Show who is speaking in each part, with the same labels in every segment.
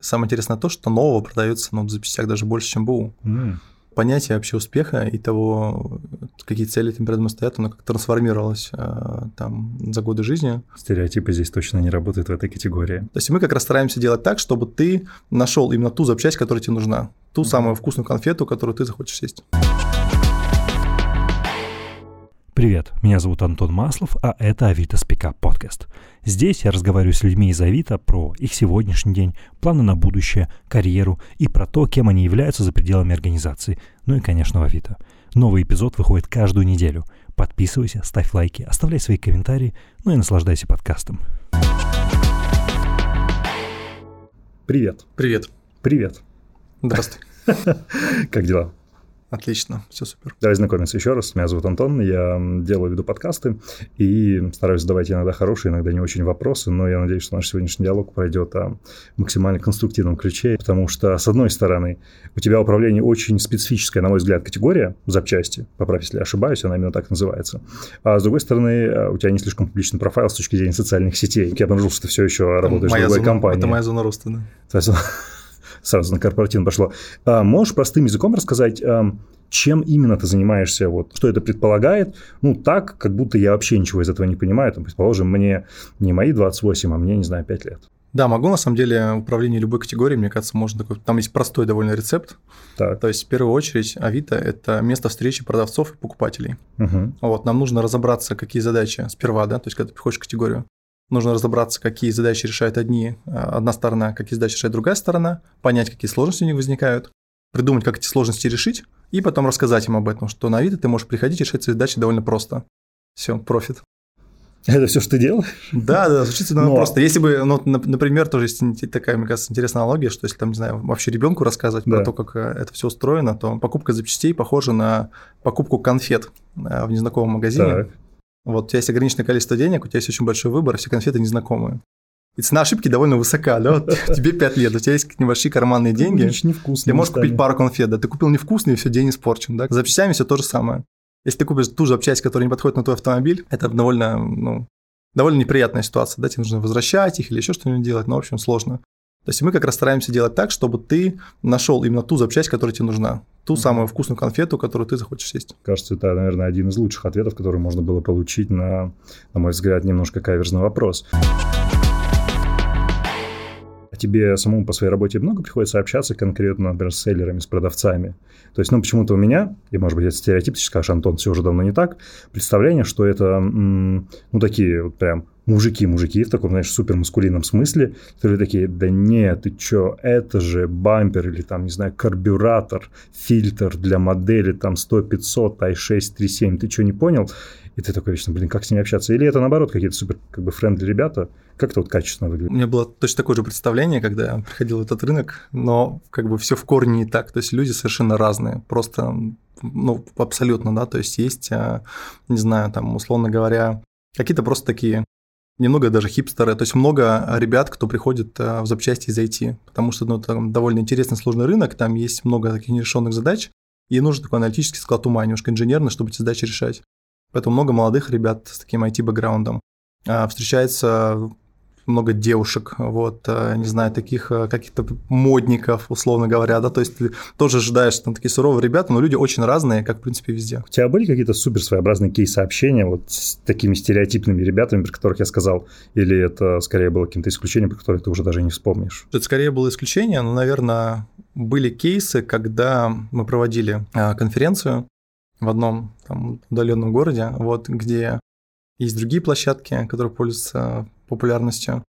Speaker 1: Самое интересное то, что нового продается ну, в запчастях даже больше, чем БУ.
Speaker 2: М.
Speaker 1: Понятие вообще успеха и того, какие цели там перед ним стоят, оно как трансформировалось э, там за годы жизни.
Speaker 2: Стереотипы здесь точно не работают в этой категории.
Speaker 1: То есть мы как раз стараемся делать так, чтобы ты нашел именно ту запчасть, которая тебе нужна, ту
Speaker 2: Мгм.
Speaker 1: самую вкусную конфету, которую ты захочешь съесть.
Speaker 3: Привет, меня зовут Антон Маслов, а это Авито Спика подкаст. Здесь я разговариваю с людьми из Авито про их сегодняшний день, планы на будущее, карьеру и про то, кем они являются за пределами организации, ну и, конечно, в Авито. Новый эпизод выходит каждую неделю. Подписывайся, ставь лайки, оставляй свои комментарии, ну и наслаждайся подкастом.
Speaker 2: Привет.
Speaker 1: Привет.
Speaker 2: Привет.
Speaker 1: Здравствуй.
Speaker 2: Как дела?
Speaker 1: Отлично, все супер.
Speaker 2: Давай знакомиться еще раз. Меня зовут Антон, я делаю веду подкасты и стараюсь задавать иногда хорошие, иногда не очень вопросы, но я надеюсь, что наш сегодняшний диалог пройдет а, в максимально конструктивном ключе, потому что, с одной стороны, у тебя управление очень специфическая, на мой взгляд, категория запчасти, поправь, если я ошибаюсь, она именно так называется, а с другой стороны, а, у тебя не слишком публичный профайл с точки зрения социальных сетей. Я обнаружил, что ты все еще работаешь
Speaker 1: Моя
Speaker 2: в другой
Speaker 1: зона-
Speaker 2: компании.
Speaker 1: Это моя зона роста, да.
Speaker 2: Сразу, на корпоративно пошло. А можешь простым языком рассказать, чем именно ты занимаешься, вот, что это предполагает? Ну, так, как будто я вообще ничего из этого не понимаю. Там, предположим, мне не мои 28, а мне, не знаю, 5 лет.
Speaker 1: Да, могу, на самом деле, управление любой категорией, мне кажется, можно такой... Там есть простой довольно рецепт.
Speaker 2: Так,
Speaker 1: То есть, в первую очередь, Авито – это место встречи продавцов и покупателей.
Speaker 2: мгм,
Speaker 1: Вот, нам нужно разобраться, какие задачи сперва, да, то есть, когда ты приходишь в категорию, нужно разобраться, какие задачи решают одни, а, одна сторона, какие задачи решает другая сторона, понять, какие сложности у них возникают, придумать, как эти сложности решить, и потом рассказать им об этом, что на Авито ты можешь приходить и решать свои задачи довольно просто. Все, профит.
Speaker 2: Это все, что ты делаешь?
Speaker 1: Да, да, звучит довольно
Speaker 2: Но-
Speaker 1: просто. Если бы, ну, нап- например, тоже есть такая, мне кажется, интересная аналогия, что если там, не знаю, вообще ребенку рассказывать
Speaker 2: Да.
Speaker 1: про то, как э, это все устроено, то покупка запчастей похожа на покупку конфет э, в незнакомом магазине.
Speaker 2: Так,
Speaker 1: Вот у тебя есть ограниченное количество денег, у тебя есть очень большой выбор, все конфеты незнакомые. И цена ошибки довольно высока, да? Вот тебе 5 лет, у тебя есть небольшие карманные деньги, ты можешь купить пару конфет, да, ты купил невкусный, и все, день испорчен, да? С запчастями все то же самое. Если ты купишь ту запчасть, которая не подходит на твой автомобиль, это довольно, ну, довольно неприятная ситуация, да, тебе нужно возвращать их или еще что-нибудь делать, но, в общем, сложно. То есть мы как раз стараемся делать так, чтобы ты нашел именно ту запчасть, которая тебе нужна, ту самую вкусную конфету, которую ты захочешь съесть.
Speaker 2: Кажется, это, наверное, один из лучших ответов, который можно было получить на, на мой взгляд, немножко каверзный вопрос. А тебе самому по своей работе много приходится общаться конкретно, например, с селлерами, с продавцами? То есть, ну, почему-то у меня, и, может быть, это стереотип, ты скажешь, Антон, все уже давно не так, представление, что это, ну, такие вот прям мужики-мужики в таком, знаешь, супермаскулинном смысле, которые такие, да нет, ты чё, это же бампер или там, не знаю, карбюратор, фильтр для модели там 100-500, i6, 3.7, ты что, не понял? И ты такой вечно, блин, как с ними общаться? Или это, наоборот, какие-то супер, как бы, френдли ребята? Как это вот качественно
Speaker 1: У
Speaker 2: выглядит?
Speaker 1: меня было точно такое же представление, когда я приходил в этот рынок, но как бы все в корне не так. То есть люди совершенно разные, просто, ну, абсолютно, да. То есть есть, а, не знаю, там, условно говоря, какие-то просто такие немного даже хипстеры, то есть много ребят, кто приходит а, в запчасти из IT, потому что ну, там довольно интересный сложный рынок, там есть много таких нерешенных задач, и нужен такой аналитический склад ума, немножко инженерный, чтобы эти задачи решать. Поэтому много молодых ребят с таким IT-бэкграундом. А, Встречается много девушек, вот, э, не знаю, таких э, каких-то модников, условно говоря, да, то есть ты тоже ожидаешь, что там такие суровые ребята, но люди очень разные, как, в принципе, везде.
Speaker 2: У тебя были какие-то супер своеобразные кейсы общения вот с такими стереотипными ребятами, про которых я сказал? Или это скорее было каким-то исключением, про которых ты уже даже не вспомнишь?
Speaker 1: Это скорее было исключение, но, наверное, были кейсы, когда мы проводили а, конференцию в одном там, удаленном городе, вот, где есть другие площадки, которые пользуются популярностью,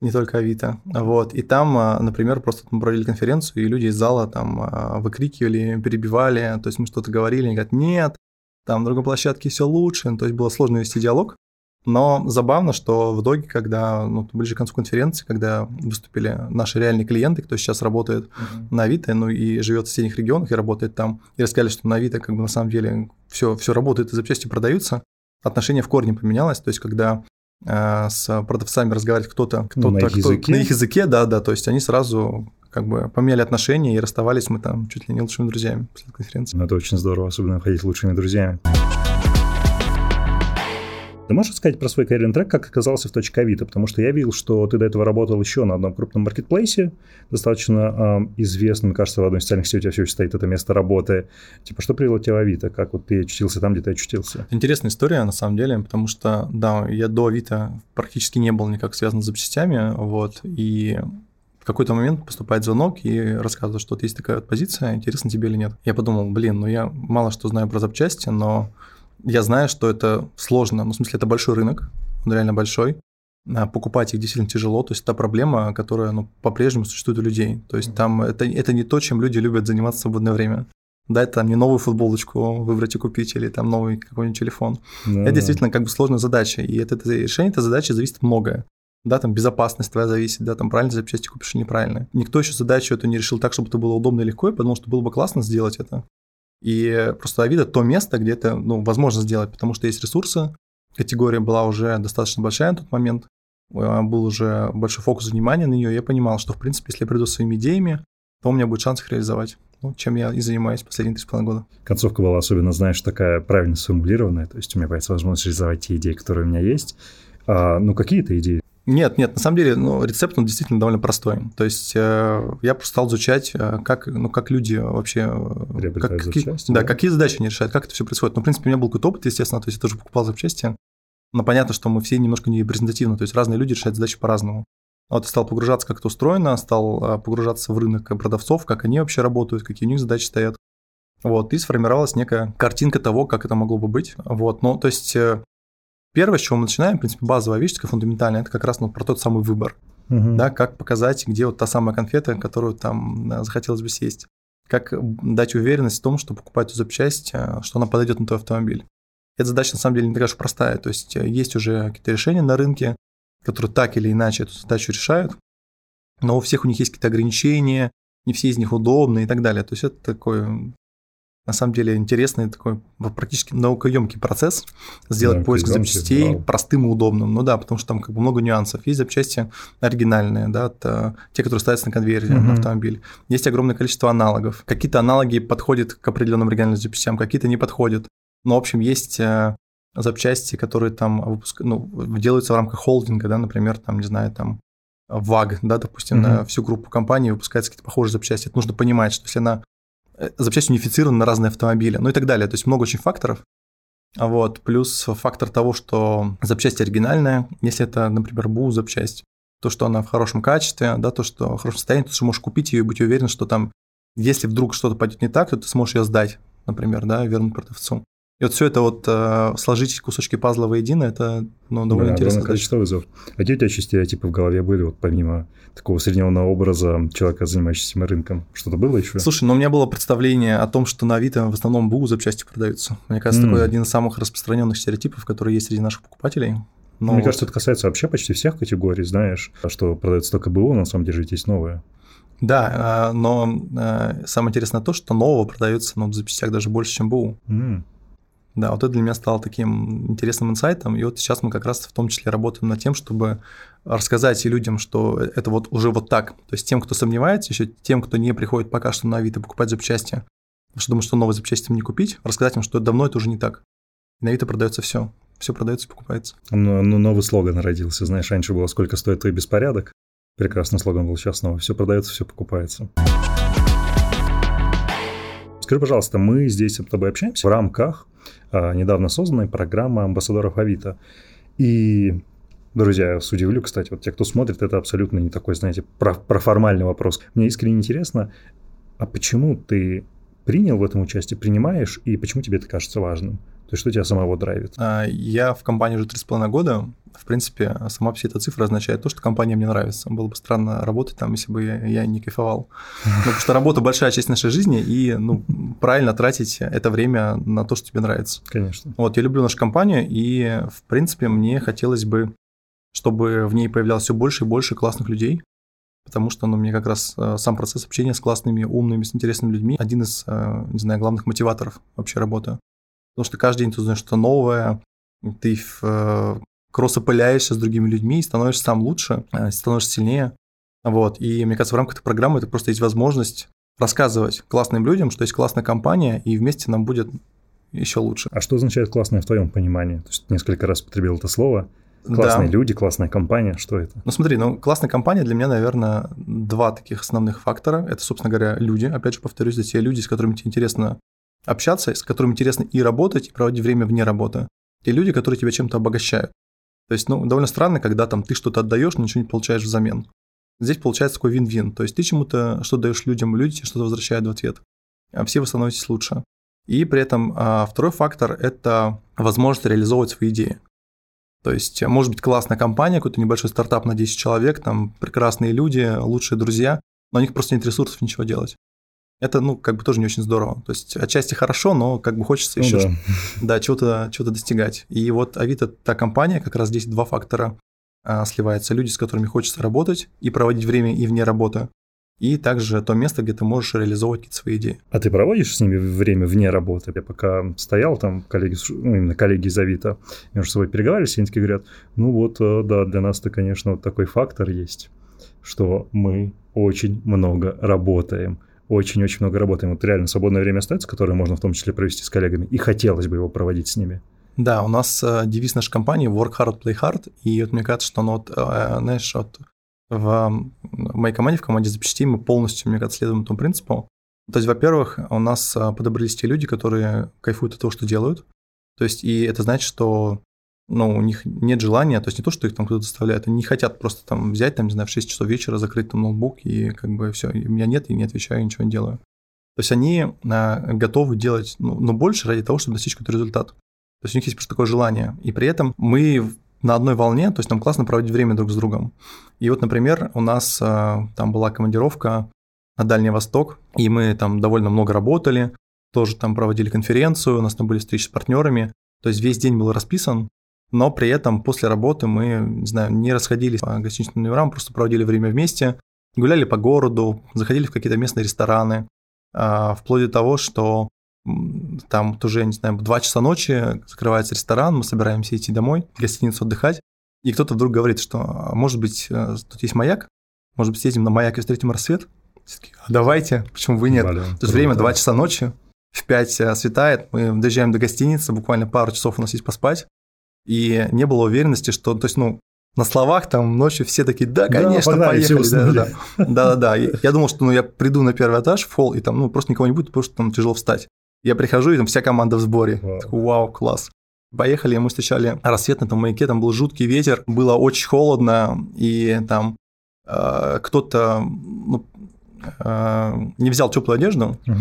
Speaker 1: не только Авито. Вот. И там, а, например, просто мы проводили конференцию, и люди из зала там а, выкрикивали, перебивали, то есть мы что-то говорили, они говорят, нет, там в другой площадке все лучше, то есть было сложно вести диалог. Но забавно, что в итоге, когда ну, ближе к концу конференции, когда выступили наши реальные клиенты, кто сейчас работает на Авито, ну и живет в соседних регионах и работает там, и рассказали, что на Авито как бы на самом деле все, все работает и запчасти продаются, отношение в корне поменялось, то есть когда э, с продавцами разговаривать кто-то, кто-то
Speaker 2: Ну, на их
Speaker 1: кто-
Speaker 2: языке?
Speaker 1: на их языке, да, да, то есть они сразу как бы поменяли отношения и расставались мы там чуть ли не лучшими друзьями после конференции.
Speaker 2: Ну, это очень здорово, особенно ходить лучшими друзьями. Ты можешь сказать про свой карьерный трек, как оказался в точке Авито? Потому что я видел, что ты до этого работал еще на одном крупном маркетплейсе, достаточно э, известном, кажется, в одной из социальных сетей у тебя все еще стоит это место работы. Типа, что привело тебя в Авито? Как вот ты очутился там, где ты очутился?
Speaker 1: Интересная история, на самом деле, потому что, да, я до Авито практически не был никак связан с запчастями, вот, и в какой-то момент поступает звонок и рассказывает, что вот есть такая вот позиция, интересно тебе или нет. Я подумал, блин, ну я мало что знаю про запчасти, но я знаю, что это сложно. Ну, в смысле, это большой рынок, он реально большой. А покупать их действительно тяжело. То есть это проблема, которая ну, по-прежнему существует у людей. То есть там это, это не то, чем люди любят заниматься в свободное время. Да, это там не новую футболочку выбрать и купить, или там новый какой-нибудь телефон. Да, это действительно как бы сложная задача. И от этого решения этой задачи зависит многое. Да, там безопасность твоя зависит, да, там правильно запчасти купишь или неправильно. Никто еще задачу эту не решил так, чтобы это было удобно и легко, и подумал, что было бы классно сделать это. И просто Авито то место, где это ну, возможно сделать, потому что есть ресурсы. Категория была уже достаточно большая на тот момент. Э, был уже большой фокус внимания на нее. Я понимал, что, в принципе, если я приду своими идеями, то у меня будет шанс их реализовать. Ну, чем я и занимаюсь последние три с половиной года.
Speaker 2: Концовка была особенно, знаешь, такая правильно сформулированная. То есть у меня появится возможность реализовать те идеи, которые у меня есть. А, ну, какие-то идеи
Speaker 1: нет, нет, на самом деле, ну, рецепт, он действительно довольно простой. То есть э, я просто стал изучать, э, как, ну, как люди вообще...
Speaker 2: Э, как,
Speaker 1: какие,
Speaker 2: запчасти,
Speaker 1: да, да, какие задачи они решают, как это все происходит. Ну, в принципе, у меня был какой-то опыт, естественно, то есть я тоже покупал запчасти. Но понятно, что мы все немножко не репрезентативны, то есть разные люди решают задачи по-разному. Вот стал погружаться, как это устроено, стал э, погружаться в рынок продавцов, как они вообще работают, какие у них задачи стоят. Вот, и сформировалась некая картинка того, как это могло бы быть. Вот, ну, то есть Первое, с чего мы начинаем, в принципе, базовая вещь, такая фундаментальная, это как раз ну, про тот самый выбор. Угу. Да, как показать, где вот та самая конфета, которую там э, захотелось бы съесть. Как дать уверенность в том, что покупать эту запчасть, э, что она подойдет на твой автомобиль. Эта задача на самом деле не такая уж простая. То есть э, есть уже какие-то решения на рынке, которые так или иначе эту задачу решают, но у всех у них есть какие-то ограничения, не все из них удобны и так далее. То есть это такой на самом деле интересный такой практически наукоемкий процесс сделать да, поиск запчастей да. простым и удобным. Ну да, потому что там как бы много нюансов. Есть запчасти оригинальные, да, это те, которые ставятся на конвейере угу. на автомобиль. Есть огромное количество аналогов. Какие-то аналоги подходят к определенным оригинальным запчастям, какие-то не подходят. Но, в общем, есть э, запчасти, которые там выпуск... ну, делаются в рамках холдинга, да, например, там, не знаю, там ВАГ, да, допустим, mm на всю группу компаний выпускаются какие-то похожие запчасти. Это нужно понимать, что если она запчасти унифицированы на разные автомобили, ну и так далее. То есть много очень факторов. Вот, плюс фактор того, что запчасть оригинальная, если это, например, БУ запчасть, то, что она в хорошем качестве, да, то, что в хорошем состоянии, то, что можешь купить ее и быть уверен, что там, если вдруг что-то пойдет не так, то ты сможешь ее сдать, например, да, вернуть продавцу. И вот все это вот э, сложить кусочки пазла воедино, это ну, довольно да, интересно.
Speaker 2: количество вызовов. А какие у тебя еще стереотипы в голове были, вот помимо такого среднего образа человека, занимающегося рынком? Что-то было еще?
Speaker 1: Слушай, ну у меня было представление о том, что на Авито в основном БУ запчасти продаются. Мне кажется, mm. такой один из самых распространенных стереотипов, которые есть среди наших покупателей.
Speaker 2: Но Мне кажется, это касается вообще почти всех категорий, знаешь, что продается только БУ, на самом деле есть новое.
Speaker 1: Да, а, но а, самое интересное то, что нового продается ну, в запчастях даже больше, чем БУ. Mm. Да, вот это для меня стало таким интересным инсайтом. И вот сейчас мы как раз в том числе работаем над тем, чтобы рассказать людям, что это вот уже вот так. То есть тем, кто сомневается, еще тем, кто не приходит пока что на Авито покупать запчасти, что думают, что новые запчасти им не купить, рассказать им, что давно это уже не так. И на Авито продается все. Все продается, покупается.
Speaker 2: Ну, ну, новый слоган родился. Знаешь, раньше было «Сколько стоит твой беспорядок?» Прекрасный слоган был, сейчас снова. Все продается, все покупается. Скажи, пожалуйста, мы здесь с тобой общаемся в рамках а, недавно созданной программы амбассадоров Авито. И Друзья, я вас удивлю, кстати, вот те, кто смотрит, это абсолютно не такой, знаете, про, про формальный вопрос. Мне искренне интересно, а почему ты принял в этом участие, принимаешь, и почему тебе это кажется важным? То есть что тебя самого драйвит?
Speaker 1: А, я в компании уже 3,5 года. В принципе, сама вся эта цифра означает то, что компания мне нравится. Было бы странно работать там, если бы я, не кайфовал. Ну, потому что работа большая часть нашей жизни, и ну, правильно тратить это время на то, что тебе нравится.
Speaker 2: Конечно.
Speaker 1: Вот, я люблю нашу компанию, и, в принципе, мне хотелось бы, чтобы в ней появлялось все больше и больше классных людей, потому что ну, мне как раз э, сам процесс общения с классными, умными, с интересными людьми один из, э, не знаю, главных мотиваторов вообще работы. Потому что каждый день ты узнаешь что-то новое, ты э, кроссопыляешься с другими людьми, становишься сам лучше, э, становишься сильнее. Вот. И мне кажется, в рамках этой программы это просто есть возможность рассказывать классным людям, что есть классная компания, и вместе нам будет еще лучше.
Speaker 2: А что означает классное в твоем понимании? То есть несколько раз потребил это слово. Классные да. люди, классная компания, что это?
Speaker 1: Ну смотри, ну классная компания для меня, наверное, два таких основных фактора. Это, собственно говоря, люди. Опять же, повторюсь, это те люди, с которыми тебе интересно общаться, с которыми интересно и работать, и проводить время вне работы. Те люди, которые тебя чем-то обогащают. То есть, ну, довольно странно, когда там ты что-то отдаешь, но ничего не получаешь взамен. Здесь получается такой вин-вин. То есть ты чему-то что даешь людям, люди тебе что-то возвращают в ответ. А все вы становитесь лучше. И при этом а, второй фактор – это возможность реализовывать свои идеи. То есть, может быть, классная компания, какой-то небольшой стартап на 10 человек, там прекрасные люди, лучшие друзья, но у них просто нет ресурсов ничего делать. Это, ну, как бы тоже не очень здорово. То есть, отчасти хорошо, но как бы хочется ну, еще да. Да, чего-то чего достигать. И вот Авито, та компания, как раз здесь два фактора а, сливаются. Люди, с которыми хочется работать и проводить время и вне работы, и также то место, где ты можешь реализовывать какие-то свои идеи.
Speaker 2: А ты проводишь с ними время вне работы? Я пока стоял, там коллеги, ну, именно коллеги из Авито между собой переговаривались, и они такие говорят, ну вот, э, да, для нас-то, конечно, вот такой фактор есть, что мы очень много работаем очень-очень много работаем. Вот реально свободное время остается, которое можно в том числе провести с коллегами, и хотелось бы его проводить с ними.
Speaker 1: Да, у нас э, девиз нашей компании work hard, play hard, и вот мне кажется, что оно, вот, э, знаешь, вот в, в моей команде, в команде запчастей мы полностью, мне кажется, следуем этому принципу. То есть, во-первых, у нас а, подобрались те люди, которые кайфуют от того, что делают. То есть, и это значит, что ну, у них нет желания, то есть не то, что их там кто-то заставляет, они не хотят просто там взять, там, не знаю, в 6 часов вечера, закрыть там ноутбук и как бы все, у меня нет, и не отвечаю, ничего не делаю. То есть они а, готовы делать, ну, но больше ради того, чтобы достичь какой-то результат. То есть у них есть просто такое желание. И при этом мы на одной волне, то есть нам классно проводить время друг с другом. И вот, например, у нас э, там была командировка на Дальний Восток, и мы там довольно много работали, тоже там проводили конференцию, у нас там были встречи с партнерами, то есть весь день был расписан, но при этом после работы мы, не знаю, не расходились по гостиничным номерам, просто проводили время вместе, гуляли по городу, заходили в какие-то местные рестораны, а, вплоть до того, что там уже, не знаю, 2 часа ночи закрывается ресторан, мы собираемся идти домой, в гостиницу отдыхать, и кто-то вдруг говорит, что, «А может быть, э, тут есть маяк, может быть, съездим на маяк и встретим рассвет? А давайте, почему и нет? Блин, То есть время 2 часа ночи, в 5 э, светает, мы доезжаем до гостиницы, буквально пару часов у нас есть поспать, и не было уверенности, что, то есть, ну, на словах там ночью все такие, да, конечно, да, поехали. Да, да, да. Я думал, что ну, я приду на первый этаж в холл, и там ну, просто никого не будет, потому что там тяжело встать. Я прихожу, и там вся команда в сборе. Вау, Вау класс. Поехали, мы встречали рассвет на этом маяке, там был жуткий ветер, было очень холодно, и там э, кто-то ну, э, не взял теплую одежду, угу.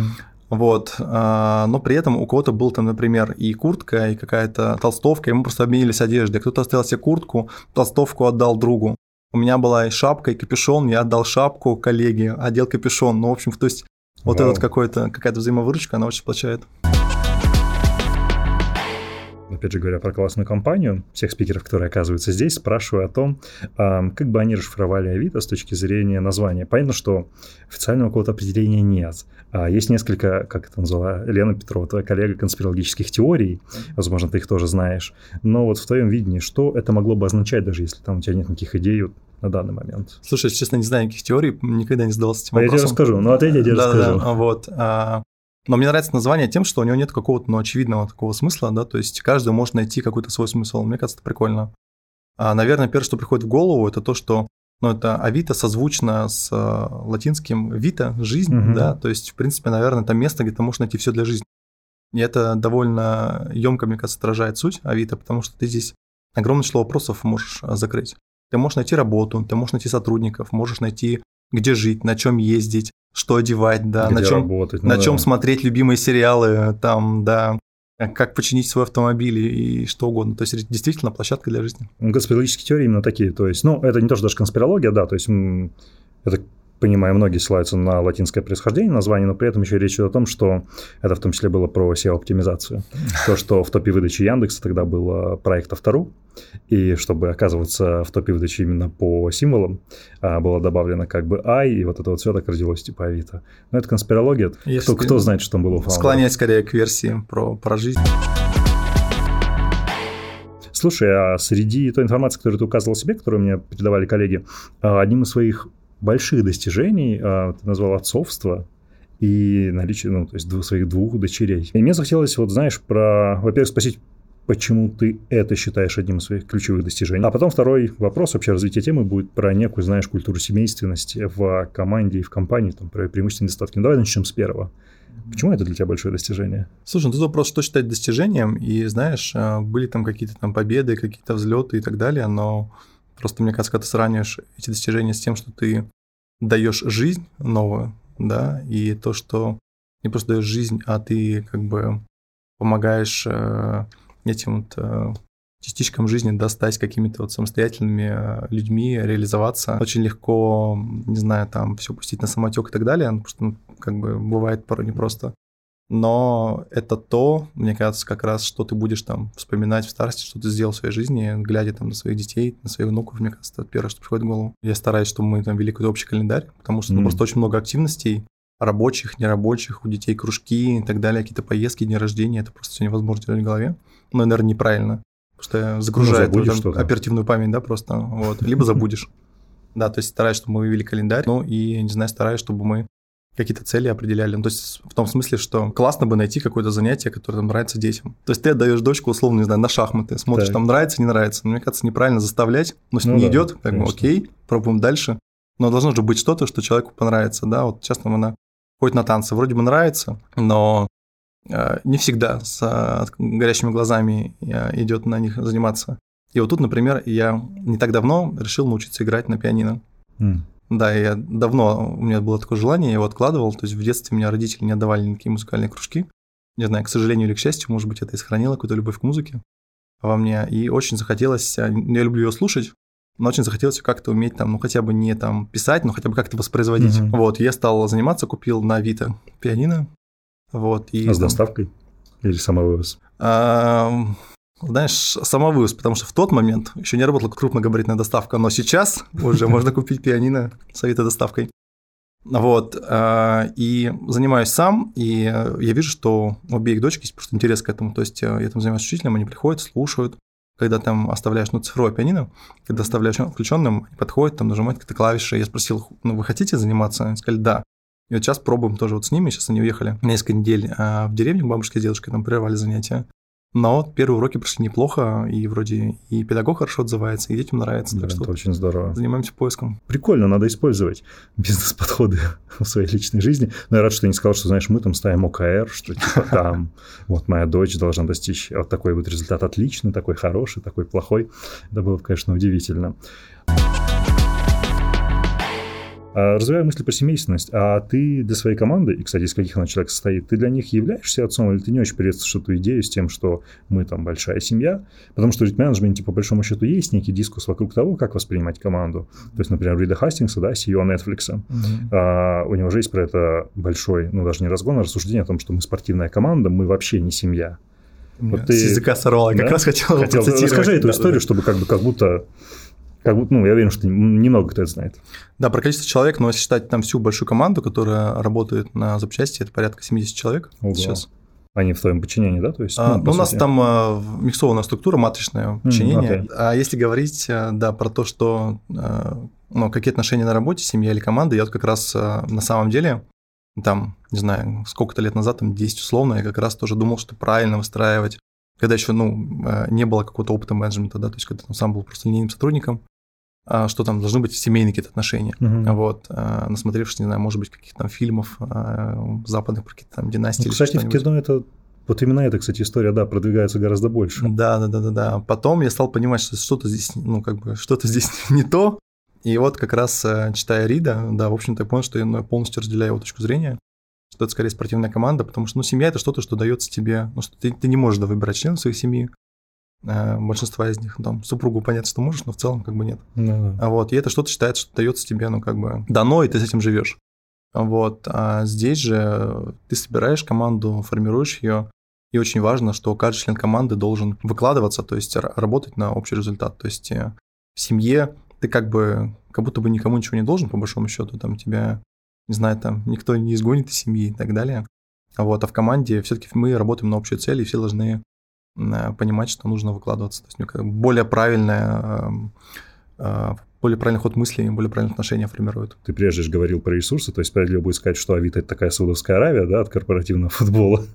Speaker 1: Вот, э, но при этом у кого-то был там, например, и куртка, и какая-то толстовка, и мы просто обменялись одеждой. Кто-то оставил себе куртку, толстовку отдал другу. У меня была и шапка, и капюшон, я отдал шапку коллеге, одел капюшон. Ну, в общем, то есть вот Вау. этот какой-то, какая-то взаимовыручка, она очень сплочает.
Speaker 2: Опять же говоря про классную компанию, всех спикеров, которые оказываются здесь, спрашиваю о том, как бы они расшифровали Авито с точки зрения названия. Понятно, что официального какого-то определения нет. А есть несколько, как это назвала Лена Петрова, твоя коллега, конспирологических теорий, возможно, ты их тоже знаешь. Но вот в твоем видении, что это могло бы означать, даже если там у тебя нет никаких идей, на данный момент?
Speaker 1: Слушай, честно, не знаю никаких теорий, никогда не задавался этим а
Speaker 2: вопросом. Я тебе расскажу, ну ответь, я тебе да, расскажу.
Speaker 1: Да, вот. А, но мне нравится название тем, что у него нет какого-то ну, очевидного такого смысла, да, то есть каждый может найти какой-то свой смысл. Мне кажется, это прикольно. А, наверное, первое, что приходит в голову, это то, что ну, это Авито созвучно с э, латинским Вита, жизнь, угу. да, то есть, в принципе, наверное, это место, где ты можешь найти все для жизни. И это довольно емко, мне кажется, отражает суть Авито, потому что ты здесь огромное число вопросов можешь закрыть. Ты можешь найти работу, ты можешь найти сотрудников, можешь найти, где жить, на чем ездить, что одевать, да, где на чем, работать, ну, на да. чем смотреть любимые сериалы, там, да, как починить свой автомобиль и что угодно. То есть действительно площадка для жизни.
Speaker 2: Конспирологические теории именно такие. То есть, ну, это не то, что даже конспирология, да, то есть это понимаю, многие ссылаются на латинское происхождение названия, но при этом еще речь идет о том, что это в том числе было про SEO-оптимизацию. То, что в топе выдачи Яндекса тогда был проект Автору, и чтобы оказываться в топе выдачи именно по символам, а, было добавлено как бы I, и вот это вот все так родилось типа Авито. Но это конспирология. Кто, кто знает, что там было у
Speaker 1: фаундера. Склонять скорее к версии про, про жизнь.
Speaker 2: Слушай, а среди той информации, которую ты указывал себе, которую мне передавали коллеги, а, одним из своих больших достижений, а, ты назвал отцовство, и наличие, ну, то есть двух, своих двух дочерей. И мне захотелось, вот знаешь, про, во-первых, спросить, почему ты это считаешь одним из своих ключевых достижений. А потом второй вопрос, вообще развитие темы будет про некую, знаешь, культуру семейственности в команде и в компании, там, про преимущественные недостатки. Ну, давай начнем с первого. Почему это для тебя большое достижение?
Speaker 1: Слушай, ну тут вопрос, что считать достижением, и знаешь, а, были там какие-то там победы, какие-то взлеты и так далее, но просто мне кажется, когда ты сравниваешь эти достижения с тем, что ты даешь жизнь новую, да, и то, что не просто даешь жизнь, а ты как бы помогаешь э, этим вот э, частичкам жизни достать какими-то вот самостоятельными э, людьми, реализоваться. Очень легко, не знаю, там все пустить на самотек и так далее, потому что, ну, как бы, бывает порой непросто. Но это то, мне кажется, как раз, что ты будешь там вспоминать в старости, что ты сделал в своей жизни, глядя там на своих детей, на своих внуков, мне кажется, это первое, что приходит в голову. Я стараюсь, чтобы мы там вели какой-то общий календарь, потому что ну, mm. просто очень много активностей, рабочих, нерабочих, у детей кружки и так далее, какие-то поездки, дни рождения, это просто все невозможно делать в голове. Ну, наверное, неправильно. Потому что загружает ну, там, оперативную память, да, просто. Вот. Либо забудешь. Да, то есть стараюсь, чтобы мы вывели календарь, ну и, не знаю, стараюсь, чтобы мы какие-то цели определяли. Ну, то есть в том смысле, что классно бы найти какое-то занятие, которое там нравится детям. То есть ты отдаешь дочку, условно, не знаю, на шахматы, смотришь, так. там нравится, не нравится. Но мне кажется, неправильно заставлять. Но если ну, не да, идет, как бы окей, пробуем дальше. Но должно же быть что-то, что человеку понравится, да. Вот сейчас нам она ходит на танцы, вроде бы нравится, но Э, не всегда с э, горящими глазами э, идет на них заниматься. И вот тут, например, я не так давно решил научиться играть на пианино. Mm. Да, я давно, у меня было такое желание, я его откладывал, то есть в детстве меня родители не отдавали никакие музыкальные кружки. Не знаю, к сожалению или к счастью, может быть, это и сохранило какую-то любовь к музыке во мне. И очень захотелось, я люблю ее слушать, но очень захотелось как-то уметь там, ну, хотя бы не там писать, но хотя бы как-то воспроизводить. Mm-hmm. Вот, я стал заниматься, купил на Авито пианино, вот,
Speaker 2: и, а с там, доставкой? Или самовывоз?
Speaker 1: А, знаешь, самовывоз, потому что в тот момент еще не работала крупногабаритная доставка, но сейчас уже можно купить пианино с авито-доставкой. Вот, а, и занимаюсь сам, и я вижу, что у обеих дочек есть просто интерес к этому. То есть э, я там занимаюсь учителем, они приходят, слушают. Когда там оставляешь, ну, цифровое пианино, когда оставляешь включенным, они подходят, там нажимают какие-то клавиши. Я спросил, ну, вы хотите заниматься? Они сказали, да. И вот сейчас пробуем тоже вот с ними. Сейчас они уехали несколько недель а в деревню к бабушке с дедушкой, там прервали занятия. Но первые уроки прошли неплохо, и вроде и педагог хорошо отзывается, и детям нравится.
Speaker 2: Да, так что это очень здорово.
Speaker 1: Занимаемся поиском.
Speaker 2: Прикольно, надо использовать бизнес-подходы в своей личной жизни. Но я рад, что ты не сказал, что, знаешь, мы там ставим ОКР, что типа там вот моя дочь должна достичь вот такой вот результат отличный, такой хороший, такой плохой. Это было, конечно, удивительно. А, развивая мысли про семейственность, а ты для своей команды, и, кстати, из каких она человек состоит, ты для них являешься отцом, или ты не очень приветствуешь эту идею с тем, что мы там большая семья? Потому что в менеджменте, по большому счету, есть некий дискус вокруг того, как воспринимать команду. То есть, например, Рида Хастингса, да, CEO Netflix, mm-hmm. а, у него же есть про это большой, ну, даже не разгон, а рассуждение о том, что мы спортивная команда, мы вообще не семья.
Speaker 1: Вот ты, с языка сорвал, я да? как раз хотел, хотел
Speaker 2: Расскажи эту да, историю, да. чтобы как бы как будто как будто, ну, я уверен, что немного кто это знает.
Speaker 1: Да, про количество человек, но если считать там всю большую команду, которая работает на запчасти, это порядка 70 человек Ого. сейчас.
Speaker 2: Они в твоем подчинении, да? То
Speaker 1: есть, а, ну, ну, у нас там а, миксованная структура, матричное подчинение. Mm, okay. А если говорить, а, да, про то, что а, ну, какие отношения на работе, семья или команда, я вот как раз а, на самом деле там, не знаю, сколько-то лет назад, там 10 условно, я как раз тоже думал, что правильно выстраивать когда еще, ну, а, не было какого-то опыта менеджмента, да, то есть когда там сам был просто линейным сотрудником, а, что там должны быть семейные какие-то отношения. Uh-huh. Вот, а, насмотревшись, не знаю, может быть, каких-то там фильмов западных про какие-то там династии. Ну,
Speaker 2: кстати, в кино это вот именно эта, кстати, история, да, продвигается гораздо больше.
Speaker 1: Да, да, да, да, да. Потом я стал понимать, что что-то здесь, ну, как бы, что-то здесь не то. И вот как раз читая Рида, да, в общем-то, я понял, что я ну, полностью разделяю его точку зрения что это скорее спортивная команда, потому что, ну, семья – это что-то, что дается тебе, ну, что ты, ты не можешь да, выбирать членов своей семьи, э, большинства из них, там, супругу понятно, что можешь, но в целом как бы нет. Ну, да. А вот, и это что-то считается, что дается тебе, ну, как бы дано, и ты с этим живешь. Вот, а здесь же ты собираешь команду, формируешь ее, и очень важно, что каждый член команды должен выкладываться, то есть работать на общий результат. То есть э, в семье ты как бы как будто бы никому ничего не должен, по большому счету, там тебя не знаю, там никто не изгонит из семьи и так далее. Вот, а в команде все-таки мы работаем на общую цель, и все должны понимать, что нужно выкладываться. То есть более правильное более правильный ход мыслей, более правильные отношения формируют.
Speaker 2: Ты прежде же говорил про ресурсы, то есть справедливо будет сказать, что Авито – это такая Саудовская Аравия, да, от корпоративного футбола.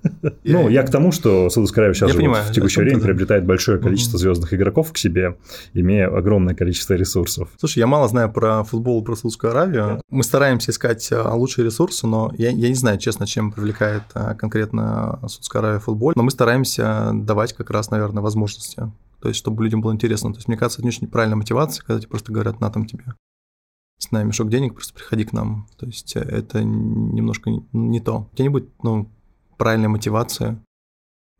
Speaker 2: Ну, я к тому, что Саудовская Аравия сейчас в текущее время приобретает большое количество звездных игроков к себе, имея огромное количество ресурсов.
Speaker 1: Слушай, я мало знаю про футбол, про Саудовскую Аравию. Мы стараемся искать а, лучшие ресурсы, но я, я не знаю, честно, чем привлекает а, конкретно Саудовская Аравия футбол. Но мы стараемся давать как раз, наверное, возможности то есть, чтобы людям было интересно. То есть, мне кажется, это не очень правильная мотивация, когда тебе просто говорят, на там тебе с нами мешок денег, просто приходи к нам. То есть, это немножко не то. У тебя не будет, ну, правильной мотивации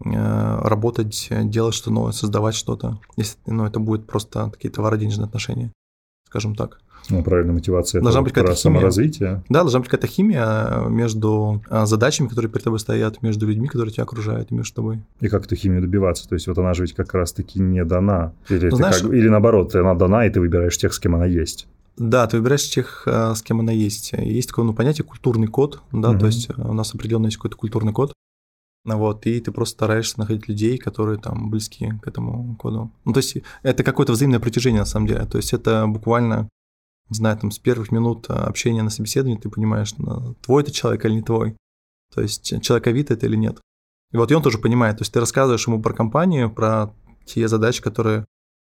Speaker 1: э, работать, делать что-то новое, создавать что-то, если ну, это будет просто такие товаро-денежные отношения, скажем так.
Speaker 2: Ну, правильная мотивация должна это быть про саморазвитие.
Speaker 1: Да, должна быть какая-то химия между а, задачами, которые перед тобой стоят, между людьми, которые тебя окружают, и между тобой.
Speaker 2: И как эту химию добиваться? То есть вот она же ведь как раз-таки не дана. Или, ну, знаешь, как, или наоборот, она дана, и ты выбираешь тех, с кем она есть.
Speaker 1: Да, ты выбираешь тех, а, с кем она есть. Есть такое ну, понятие культурный код, да, угу. то есть у нас определенно есть какой-то культурный код, вот, и ты просто стараешься находить людей, которые там близки к этому коду. Ну, то есть это какое-то взаимное притяжение, на самом деле. То есть это буквально не знаю, там с первых минут а, общения на собеседовании ты понимаешь, твой это человек или не твой. То есть человек Авито это или нет. И вот и он тоже понимает, то есть ты рассказываешь ему про компанию, про те задачи, которые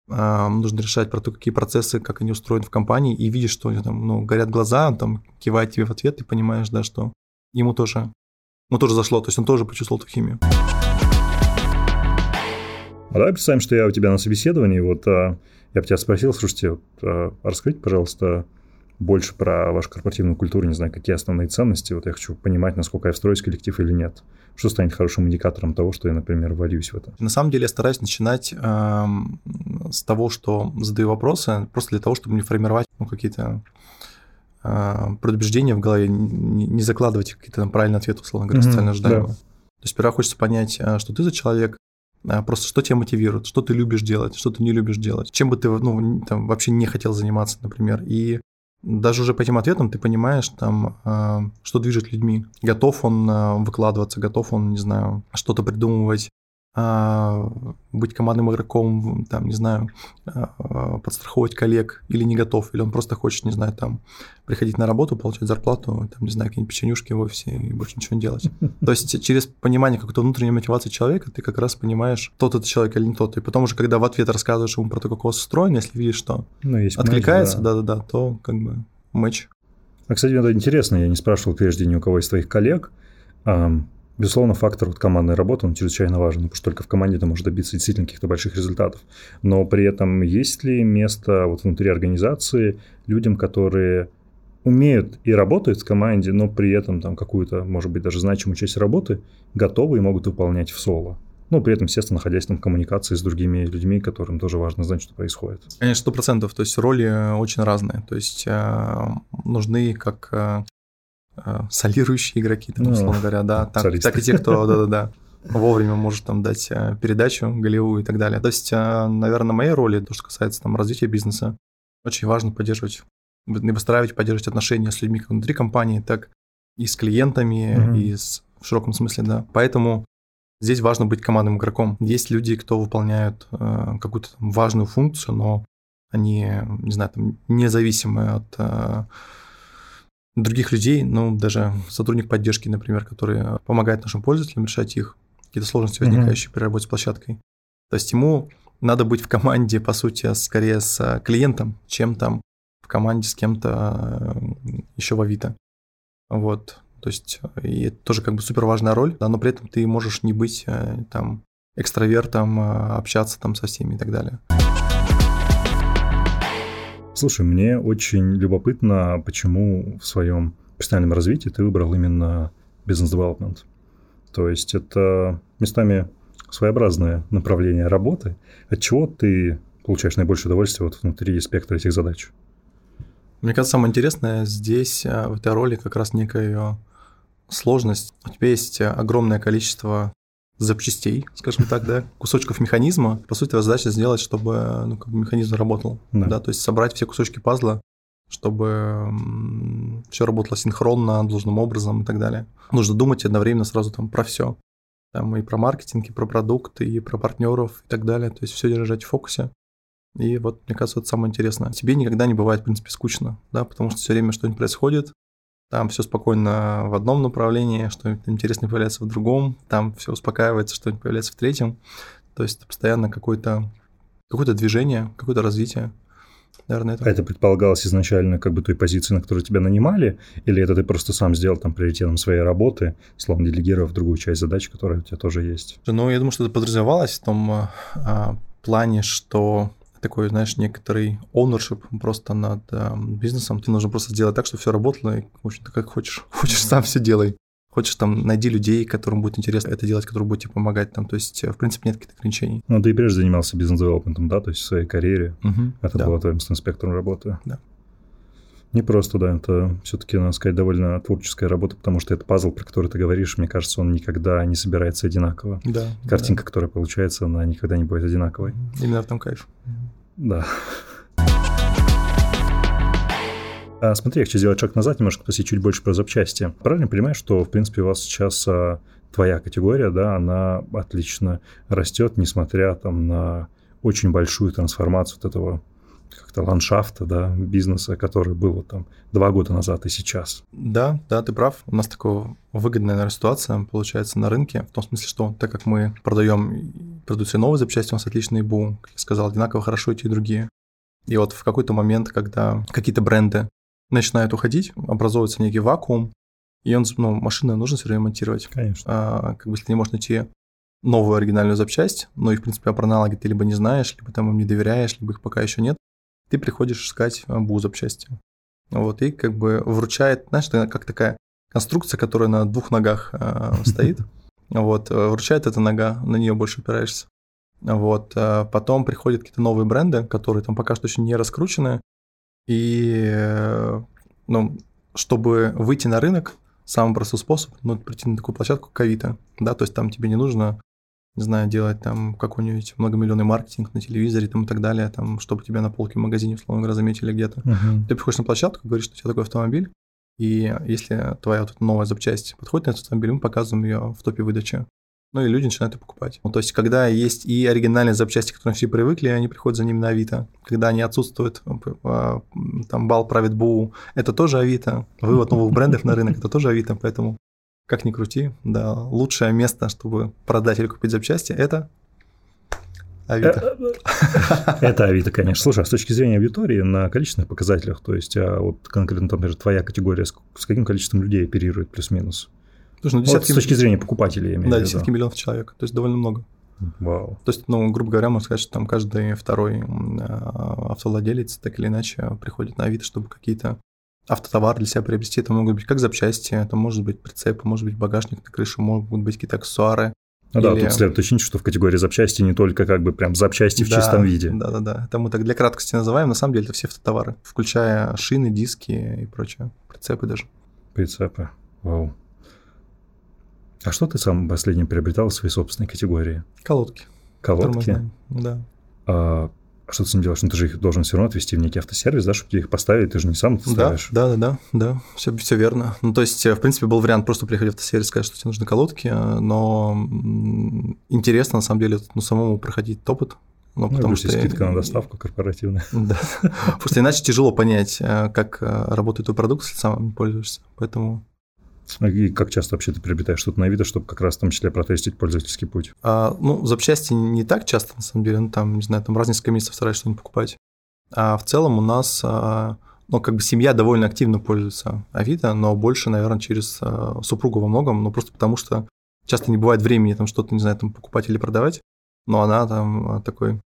Speaker 1: э, нужно решать, про то, какие процессы, как они устроены в компании, и видишь, что у него там, ну, горят глаза, он там кивает тебе в ответ, ты понимаешь, да, что ему тоже, ему тоже зашло, то есть он тоже почувствовал эту химию.
Speaker 2: А давай представим, что я у тебя на собеседовании, вот а, я бы тебя спросил, слушайте, вот, а, раскрыть, пожалуйста, больше про вашу корпоративную культуру, не знаю, какие основные ценности. Вот я хочу понимать, насколько я встроюсь в коллектив или нет. Что станет хорошим индикатором того, что я, например, вольюсь в это?
Speaker 1: На самом деле я стараюсь начинать э, с того, что задаю вопросы, просто для того, чтобы не формировать ну, какие-то э, предубеждения в голове, не, не закладывать какие-то правильные ответы, условно говоря, mm-hmm, социально ожидаемые. Да. То есть сперва хочется понять, а, что ты за человек, а, просто что тебя мотивирует, что ты любишь делать, что ты не любишь делать, чем бы ты ну, там, вообще не хотел заниматься, например. И даже уже по этим ответам ты понимаешь, там, а, что движет людьми. Готов он а, выкладываться, готов он, не знаю, что-то придумывать, а, быть командным игроком, там, не знаю, а, подстраховывать коллег или не готов, или он просто хочет, не знаю, там, приходить на работу, получать зарплату, там, не знаю, какие-нибудь печенюшки в офисе и больше ничего не делать. То есть через понимание какой-то внутренней мотивации человека ты как раз понимаешь, тот это человек или не тот. И потом уже, когда в ответ рассказываешь ему про то, как у вас устроено, если видишь, что ну, откликается, да-да-да, то как бы матч.
Speaker 2: А, кстати, это интересно, я не спрашивал прежде ни у кого из твоих коллег, Безусловно, фактор вот командной работы, он чрезвычайно важен, потому что только в команде ты можешь добиться действительно каких-то больших результатов. Но при этом есть ли место вот внутри организации людям, которые умеют и работают в команде, но при этом там какую-то, может быть, даже значимую часть работы готовы и могут выполнять в соло? Ну, при этом, естественно, находясь там в коммуникации с другими людьми, которым тоже важно знать, что происходит.
Speaker 1: Конечно, сто процентов. То есть роли очень разные. То есть э, нужны как э, Э, солирующие игроки, там, ну, условно говоря, да, так, так и те, кто, да-да-да, вовремя может там дать э, передачу голевую и так далее. То есть, э, наверное, моей роли, то, что касается там развития бизнеса, очень важно поддерживать, и выстраивать, поддерживать отношения с людьми как внутри компании, так и с клиентами, mm-hmm. и с, в широком смысле, да. Поэтому здесь важно быть командным игроком. Есть люди, кто выполняют э, какую-то важную функцию, но они, не знаю, там, независимые от других людей, ну, даже сотрудник поддержки, например, который помогает нашим пользователям решать их какие-то сложности, возникающие mm-hmm. при работе с площадкой. То есть ему надо быть в команде, по сути, скорее с клиентом, чем там в команде с кем-то э, еще в Авито. Вот. То есть и это тоже как бы супер важная роль, да, но при этом ты можешь не быть э, там экстравертом, э, общаться там со всеми и так далее.
Speaker 2: Слушай, мне очень любопытно, почему в своем профессиональном развитии ты выбрал именно бизнес-девелопмент. То есть это местами своеобразное направление работы. От чего ты получаешь наибольшее удовольствие вот внутри спектра этих задач?
Speaker 1: Мне кажется, самое интересное здесь, э, в этой роли, как раз некая ее сложность. У тебя есть огромное количество запчастей, скажем так, да, кусочков механизма. По сути, задача сделать, чтобы ну, как бы механизм работал. Да. да, то есть собрать все кусочки пазла, чтобы все работало синхронно, должным образом и так далее. Нужно думать одновременно сразу там про все. Там и про маркетинг, и про продукты, и про партнеров и так далее. То есть все держать в фокусе. И вот, мне кажется, это самое интересное. Тебе никогда не бывает, в принципе, скучно, да, потому что все время что-нибудь происходит, там все спокойно в одном направлении, что-нибудь интересное появляется в другом, там все успокаивается, что-нибудь появляется в третьем. То есть постоянно какое-то какое движение, какое-то развитие.
Speaker 2: Наверное, это... А это предполагалось изначально как бы той позиции, на которую тебя нанимали, или это ты просто сам сделал там приоритетом своей работы, словно делегировав другую часть задач, которая у тебя тоже есть?
Speaker 1: Ну, я думаю, что это подразумевалось в том а, плане, что такой, знаешь, некоторый ownership просто над э, бизнесом. Ты нужно просто сделать так, чтобы все работало, и, в общем-то, как хочешь. Хочешь, сам все делай. Хочешь, там, найди людей, которым будет интересно это делать, которые будут тебе помогать там. То есть, э, в принципе, нет каких-то ограничений.
Speaker 2: Ну, ты и прежде занимался бизнес-девелопментом, да, то есть в своей карьере.
Speaker 1: Угу,
Speaker 2: это
Speaker 1: да.
Speaker 2: было твоим спектром работы.
Speaker 1: Да.
Speaker 2: Не просто, да, это все-таки, надо сказать, довольно творческая работа, потому что это пазл, про который ты говоришь, мне кажется, он никогда не собирается одинаково.
Speaker 1: Да.
Speaker 2: Картинка,
Speaker 1: да.
Speaker 2: которая получается, она никогда не будет одинаковой.
Speaker 1: Именно в том кайф.
Speaker 2: Да. А, смотри, я хочу сделать шаг назад, немножко спросить чуть больше про запчасти. Правильно понимаешь, что, в принципе, у вас сейчас а, твоя категория, да, она отлично растет, несмотря там на очень большую трансформацию вот этого как-то ландшафта, да, бизнеса, который был вот там два года назад и сейчас.
Speaker 1: Да, да, ты прав. У нас такая выгодная наверное, ситуация получается на рынке, в том смысле, что так как мы продаем продукцию новой запчасти, у нас отличный бум, как я сказал, одинаково хорошо и те и другие. И вот в какой-то момент, когда какие-то бренды начинают уходить, образовывается некий вакуум, и он, ну, машины нужно все время монтировать.
Speaker 2: Конечно.
Speaker 1: А, как бы если не можешь найти новую оригинальную запчасть, но и, в принципе, про аналоги ты либо не знаешь, либо там им не доверяешь, либо их пока еще нет, ты приходишь искать а, БУ запчасти. Вот, и как бы вручает, знаешь, как такая конструкция, которая на двух ногах э, стоит. Вот, вручает эта нога, на нее больше опираешься. Вот, э, потом приходят какие-то новые бренды, которые там пока что еще не раскручены. И, э, ну, чтобы выйти на рынок, самый простой способ, ну, прийти на такую площадку, как Авито, да, то есть там тебе не нужно не знаю, делать там какой-нибудь многомиллионный маркетинг на телевизоре там, и так далее, там, чтобы тебя на полке в магазине, условно говоря, заметили где-то.
Speaker 2: Uh-huh.
Speaker 1: Ты приходишь на площадку, говоришь, что у тебя такой автомобиль, и если твоя вот новая запчасть подходит на этот автомобиль, мы показываем ее в топе выдачи. Ну и люди начинают ее покупать. Ну, то есть, когда есть и оригинальные запчасти, к которым все привыкли, они приходят за ними на Авито. Когда они отсутствуют, а, там бал правит БУ, это тоже Авито. Вывод новых брендов на рынок, это тоже Авито. Поэтому как ни крути, да, лучшее место, чтобы продать или купить запчасти, это Авито.
Speaker 2: Это Авито, конечно. Слушай, а с точки зрения аудитории на количественных показателях, то есть а вот конкретно, например, твоя категория, с каким количеством людей оперирует плюс-минус?
Speaker 1: Слушай, ну десятки...
Speaker 2: Вот с точки зрения покупателей, я имею
Speaker 1: Да, десятки миллионов человек, то есть довольно много.
Speaker 2: Вау.
Speaker 1: То есть, ну, грубо говоря, можно сказать, что там каждый второй а, автовладелец так или иначе приходит на Авито, чтобы какие-то автотовар для себя приобрести. Это могут быть как запчасти, это может быть прицеп, может быть багажник на крышу, могут быть какие-то аксессуары.
Speaker 2: Ну или... да, тут следует уточнить, что в категории запчасти не только как бы прям запчасти в
Speaker 1: да,
Speaker 2: чистом виде.
Speaker 1: Да, да, да. Это мы так для краткости называем, на самом деле это все автотовары, включая шины, диски и прочее, прицепы даже.
Speaker 2: Прицепы, вау. А что ты сам последним приобретал в своей собственной категории?
Speaker 1: Колодки.
Speaker 2: Колодки?
Speaker 1: Да.
Speaker 2: А что ты с ним делаешь? Ну, ты же их должен все равно отвезти в некий автосервис, да, чтобы тебе их поставить, ты же не сам это ставишь.
Speaker 1: Да, да, да, да, все, все верно. Ну, то есть, в принципе, был вариант просто приехать в автосервис, сказать, что тебе нужны колодки, но интересно, на самом деле, ну, самому проходить опыт,
Speaker 2: ну, потому ну, что скидка на доставку корпоративная.
Speaker 1: Да. Просто иначе тяжело понять, э, как э, работает твой продукт, если сам пользуешься. Поэтому
Speaker 2: и как часто вообще ты приобретаешь что-то на Авито, чтобы как раз в том числе протестить пользовательский путь?
Speaker 1: А, ну, запчасти не так часто, на самом деле. Ну, там, не знаю, там раз несколько месяцев стараюсь что-нибудь покупать. А в целом у нас, а, ну, как бы семья довольно активно пользуется Авито, но больше, наверное, через а, супругу во многом, ну, просто потому что часто не бывает времени там что-то, не знаю, там покупать или продавать, но она там а, такой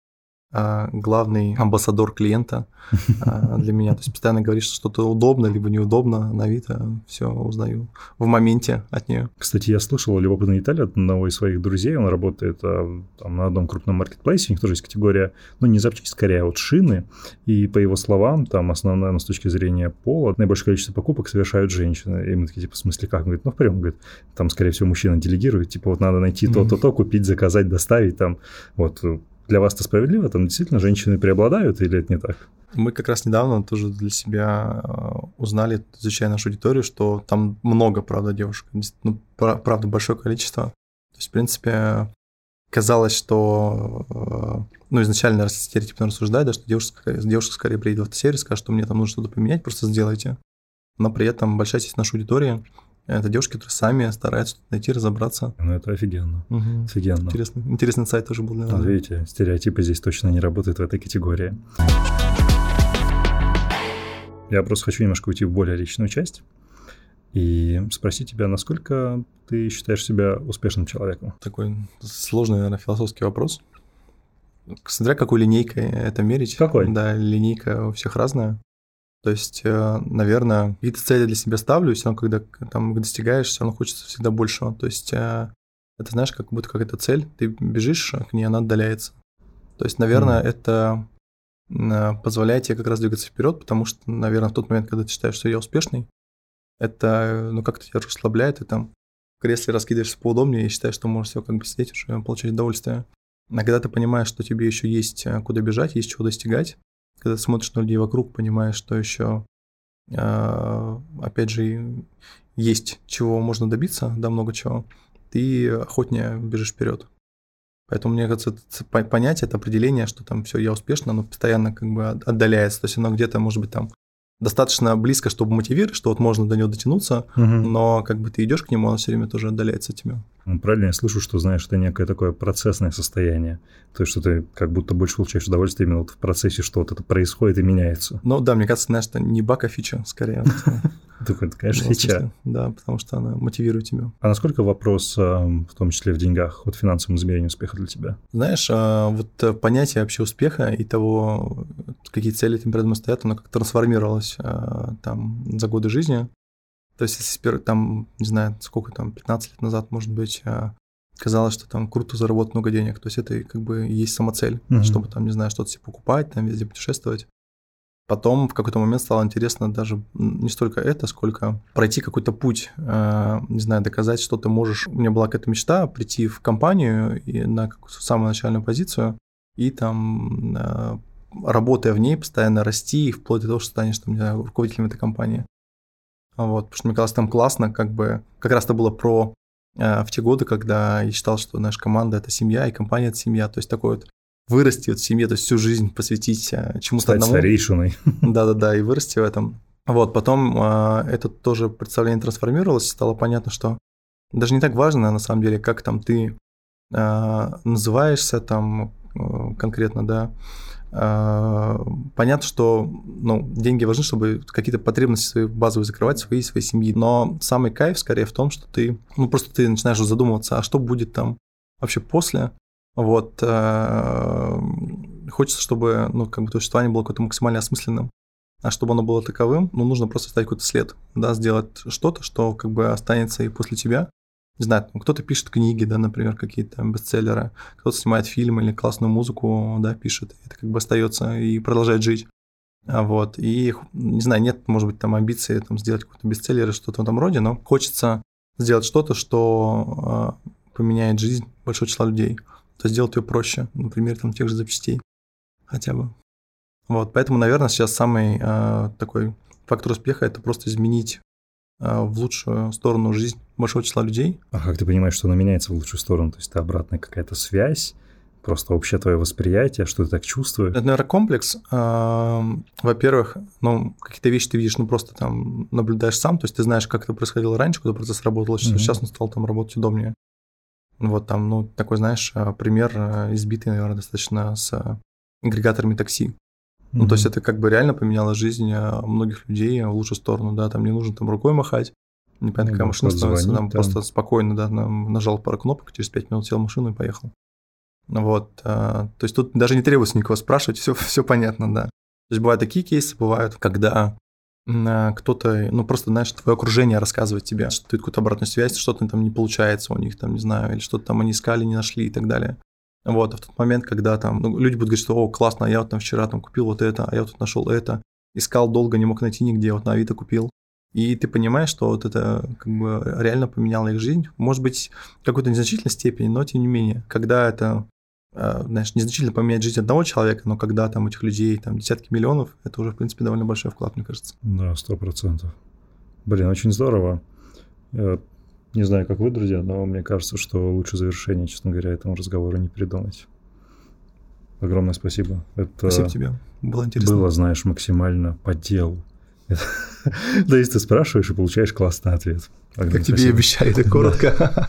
Speaker 1: главный амбассадор клиента а, для меня. То есть постоянно говорит, что что-то удобно, либо неудобно на Авито, все узнаю в моменте от нее.
Speaker 2: Кстати, я слышал любопытную деталь от одного из своих друзей, он работает а, там, на одном крупном маркетплейсе, у них тоже есть категория, ну, не запчасти, скорее, а вот шины, и по его словам, там основная, ну, с точки зрения пола, наибольшее количество покупок совершают женщины. И мы такие, типа, в смысле, как? Он говорит, ну, прям, говорит, там, скорее всего, мужчина делегирует, типа, вот надо найти то-то, то, купить, заказать, доставить, там, вот, для вас это справедливо? Там действительно женщины преобладают или это не так?
Speaker 1: Мы как раз недавно тоже для себя э, узнали, изучая нашу аудиторию, что там много, правда, девушек. Ну, правда, большое количество. То есть, в принципе, казалось, что э, ну, изначально стереотипно рассуждать, да, что девушка, девушка скорее приедет в автосервис, скажет, что мне там нужно что-то поменять, просто сделайте. Но при этом большая часть нашей аудитории это девушки, которые сами стараются найти, разобраться.
Speaker 2: Ну, это офигенно.
Speaker 1: Угу.
Speaker 2: Офигенно.
Speaker 1: Интересный, интересный сайт тоже был.
Speaker 2: Да, видите, стереотипы здесь точно не работают в этой категории. Я просто хочу немножко уйти в более личную часть и спросить тебя, насколько ты считаешь себя успешным человеком?
Speaker 1: Такой сложный, наверное, философский вопрос. Смотря какой линейкой это мерить.
Speaker 2: Какой?
Speaker 1: Да, линейка у всех разная. То есть, э, наверное, какие-то цели для себя ставлю, и все равно, когда там их достигаешь, все равно хочется всегда большего. То есть, э, это знаешь, как будто какая-то цель, ты бежишь к ней, она отдаляется. То есть, наверное, mm. это э, позволяет тебе как раз двигаться вперед, потому что, наверное, в тот момент, когда ты считаешь, что я успешный, это, ну, как-то тебя расслабляет, и там в кресле раскидываешься поудобнее и считаешь, что можешь все как бы сидеть уже, получать удовольствие. А когда ты понимаешь, что тебе еще есть куда бежать, есть чего достигать, когда смотришь на людей вокруг, понимаешь, что еще, а, опять же, есть чего можно добиться, да, много чего, ты охотнее бежишь вперед. Поэтому, мне кажется, это понятие, это определение, что там все, я успешно, оно постоянно как бы отдаляется. То есть оно где-то, может быть, там достаточно близко, чтобы мотивировать, что вот можно до него дотянуться, угу. но как бы ты идешь к нему, он все время тоже отдаляется от тебя.
Speaker 2: Правильно я слышу, что, знаешь, это некое такое процессное состояние. То есть, что ты как будто больше получаешь удовольствие именно вот в процессе, что вот это происходит и меняется.
Speaker 1: Ну да, мне кажется, знаешь, это не баг, а фича, скорее.
Speaker 2: Такой, конечно, фича.
Speaker 1: Да, потому что она мотивирует тебя.
Speaker 2: А насколько вопрос, в том числе в деньгах, вот финансовом измерении успеха для тебя?
Speaker 1: Знаешь, а, вот э, понятие вообще успеха и того, какие цели этим перед стоят, оно как трансформировалось а, там за годы жизни. То есть, если там, не знаю, сколько там, 15 лет назад, может быть, а, казалось, что там круто заработать много денег. То есть это как бы есть самоцель, mm-hmm. чтобы там, не знаю, что-то себе покупать, там везде путешествовать. Потом в какой-то момент стало интересно даже не столько это, сколько пройти какой-то путь, э, не знаю, доказать, что ты можешь. У меня была какая-то мечта прийти в компанию и на самую начальную позицию и там, э, работая в ней, постоянно расти, вплоть до того, что станешь там, не знаю, руководителем этой компании. Вот, потому что мне казалось, там классно, как бы, как раз это было про э, в те годы, когда я считал, что наша команда – это семья, и компания – это семья. То есть такой вот вырасти вот в семье, то есть всю жизнь посвятить э, чему-то
Speaker 2: Стать
Speaker 1: одному.
Speaker 2: старейшиной.
Speaker 1: Да-да-да, и вырасти в этом. Вот, потом э, это тоже представление трансформировалось, стало понятно, что даже не так важно, на самом деле, как там ты э, называешься там э, конкретно, да, понятно, что ну, деньги важны, чтобы какие-то потребности свои базовые закрывать свои своей семьи. Но самый кайф скорее в том, что ты, ну просто ты начинаешь задумываться, а что будет там вообще после. Вот э, хочется, чтобы ну как бы то существование было какое-то максимально осмысленным. А чтобы оно было таковым, ну нужно просто ставить какой-то след, да, сделать что-то, что как бы останется и после тебя не знаю, кто-то пишет книги, да, например, какие-то бестселлеры, кто-то снимает фильм или классную музыку, да, пишет, это как бы остается и продолжает жить. А вот, и, не знаю, нет, может быть, там амбиции там, сделать какой-то бестселлер или что-то в этом роде, но хочется сделать что-то, что э, поменяет жизнь большого числа людей, то есть сделать ее проще, например, там, тех же запчастей хотя бы. Вот, поэтому, наверное, сейчас самый э, такой фактор успеха – это просто изменить Э, в лучшую сторону жизнь большого числа людей.
Speaker 2: А как ты понимаешь, что она меняется в лучшую сторону? То есть это обратная какая-то связь, просто общее твое восприятие, что ты так чувствуешь?
Speaker 1: Это, наверное, комплекс. Во-первых, ну, какие-то вещи ты видишь, ну, просто там наблюдаешь сам, то есть ты знаешь, как это происходило раньше, когда процесс работал, mm-hmm. сейчас он стал там работать удобнее. Вот там, ну, такой, знаешь, э, пример э, избитый, наверное, достаточно с агрегаторами такси. Ну, то есть это как бы реально поменяло жизнь э, многих людей в лучшую сторону, да, там не нужно там рукой махать, непонятно, ну, какая машина становится, там, там просто спокойно, да, нажал пару кнопок, через 5 минут сел в машину и поехал. Вот, а, то есть тут даже не требуется никого спрашивать, все, все понятно, да. То есть бывают такие кейсы, бывают, когда а, кто-то, ну просто, знаешь, твое окружение рассказывает тебе, что ты какую-то обратную связь, что-то там не получается у них, там, не знаю, или что-то там они искали, не нашли и так далее. Вот, а в тот момент, когда там ну, люди будут говорить, что, о, классно, а я вот там вчера там купил вот это, а я вот тут нашел это, искал долго, не мог найти нигде, вот на Авито купил. И ты понимаешь, что вот это как бы реально поменяло их жизнь. Может быть, в какой-то незначительной степени, но тем не менее, когда это а, знаешь, незначительно поменять жизнь одного человека, но когда там этих людей там десятки миллионов, это уже, в принципе, довольно большой вклад, мне кажется.
Speaker 2: Да, сто процентов. Блин, очень здорово. Я не знаю, как вы, друзья, но мне кажется, что лучше завершение, честно говоря, этому разговору не придумать. Огромное спасибо.
Speaker 1: Это спасибо тебе. Было интересно.
Speaker 2: Было, знаешь, максимально по делу. Да если ты спрашиваешь и получаешь классный ответ.
Speaker 1: Как тебе и обещали, коротко.